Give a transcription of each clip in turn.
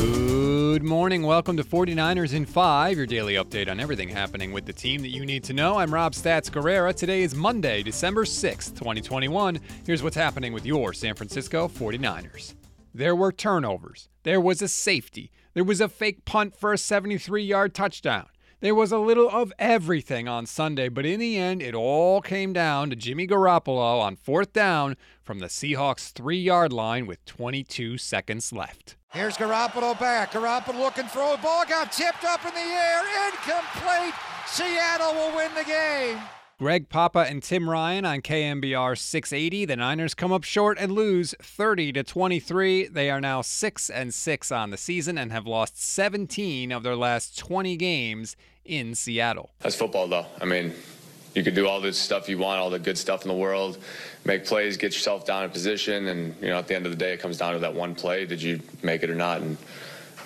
Good morning. Welcome to 49ers in 5, your daily update on everything happening with the team that you need to know. I'm Rob Stats Guerrera. Today is Monday, December 6th, 2021. Here's what's happening with your San Francisco 49ers. There were turnovers. There was a safety. There was a fake punt for a 73 yard touchdown. There was a little of everything on Sunday, but in the end, it all came down to Jimmy Garoppolo on fourth down from the Seahawks' three yard line with 22 seconds left. Here's Garoppolo back. Garoppolo looking for a ball, got tipped up in the air, incomplete. Seattle will win the game. Greg Papa and Tim Ryan on KNBR 680. The Niners come up short and lose 30 to 23. They are now 6 and 6 on the season and have lost 17 of their last 20 games in Seattle. That's football though. I mean, you could do all this stuff you want, all the good stuff in the world, make plays, get yourself down in position, and you know, at the end of the day, it comes down to that one play: did you make it or not? And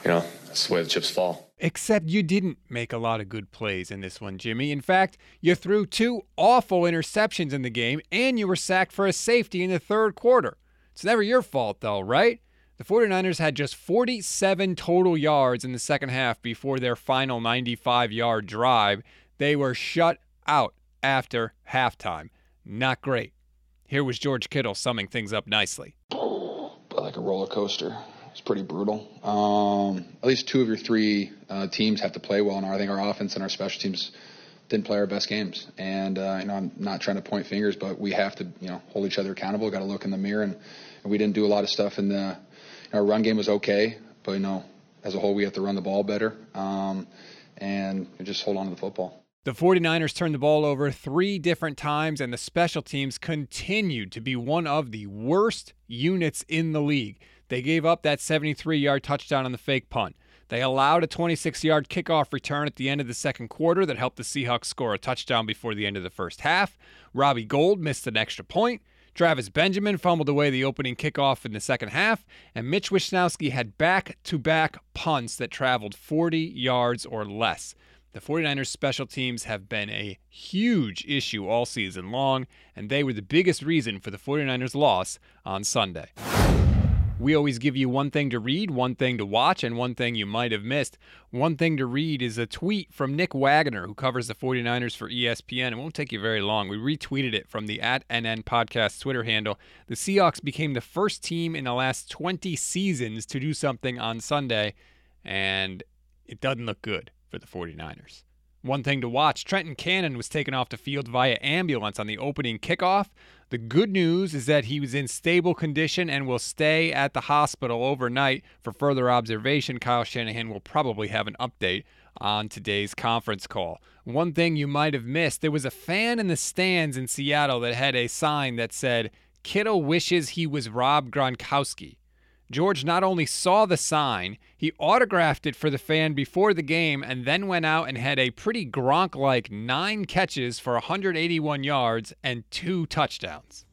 you know, that's the way the chips fall. Except you didn't make a lot of good plays in this one, Jimmy. In fact, you threw two awful interceptions in the game, and you were sacked for a safety in the third quarter. It's never your fault, though, right? The 49ers had just 47 total yards in the second half before their final 95 yard drive. They were shut out after halftime. Not great. Here was George Kittle summing things up nicely. Like a roller coaster. It's pretty brutal. Um, at least two of your three uh, teams have to play well, and I think our offense and our special teams didn't play our best games. And uh, you know, I'm not trying to point fingers, but we have to you know hold each other accountable. Got to look in the mirror, and, and, we didn't do a lot of stuff in the. Our run game was okay, but you know, as a whole, we have to run the ball better um, and just hold on to the football. The 49ers turned the ball over three different times, and the special teams continued to be one of the worst units in the league. They gave up that 73 yard touchdown on the fake punt. They allowed a 26 yard kickoff return at the end of the second quarter that helped the Seahawks score a touchdown before the end of the first half. Robbie Gould missed an extra point. Travis Benjamin fumbled away the opening kickoff in the second half, and Mitch Wishnowsky had back to back punts that traveled 40 yards or less. The 49ers special teams have been a huge issue all season long, and they were the biggest reason for the 49ers' loss on Sunday. We always give you one thing to read, one thing to watch, and one thing you might have missed. One thing to read is a tweet from Nick Wagoner, who covers the 49ers for ESPN. It won't take you very long. We retweeted it from the at NN podcast Twitter handle. The Seahawks became the first team in the last 20 seasons to do something on Sunday, and it doesn't look good for the 49ers. One thing to watch Trenton Cannon was taken off the field via ambulance on the opening kickoff. The good news is that he was in stable condition and will stay at the hospital overnight for further observation. Kyle Shanahan will probably have an update on today's conference call. One thing you might have missed there was a fan in the stands in Seattle that had a sign that said, Kittle wishes he was Rob Gronkowski. George not only saw the sign, he autographed it for the fan before the game and then went out and had a pretty Gronk like nine catches for 181 yards and two touchdowns.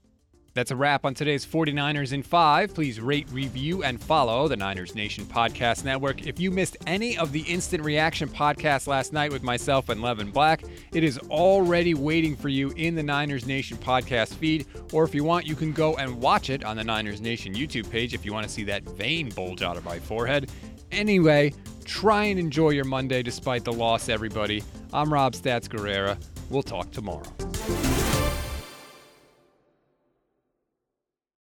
That's a wrap on today's 49ers in 5. Please rate, review, and follow the Niners Nation Podcast Network. If you missed any of the Instant Reaction podcast last night with myself and Levin Black, it is already waiting for you in the Niners Nation podcast feed. Or if you want, you can go and watch it on the Niners Nation YouTube page if you want to see that vein bulge out of my forehead. Anyway, try and enjoy your Monday despite the loss, everybody. I'm Rob Stats Guerrera. We'll talk tomorrow.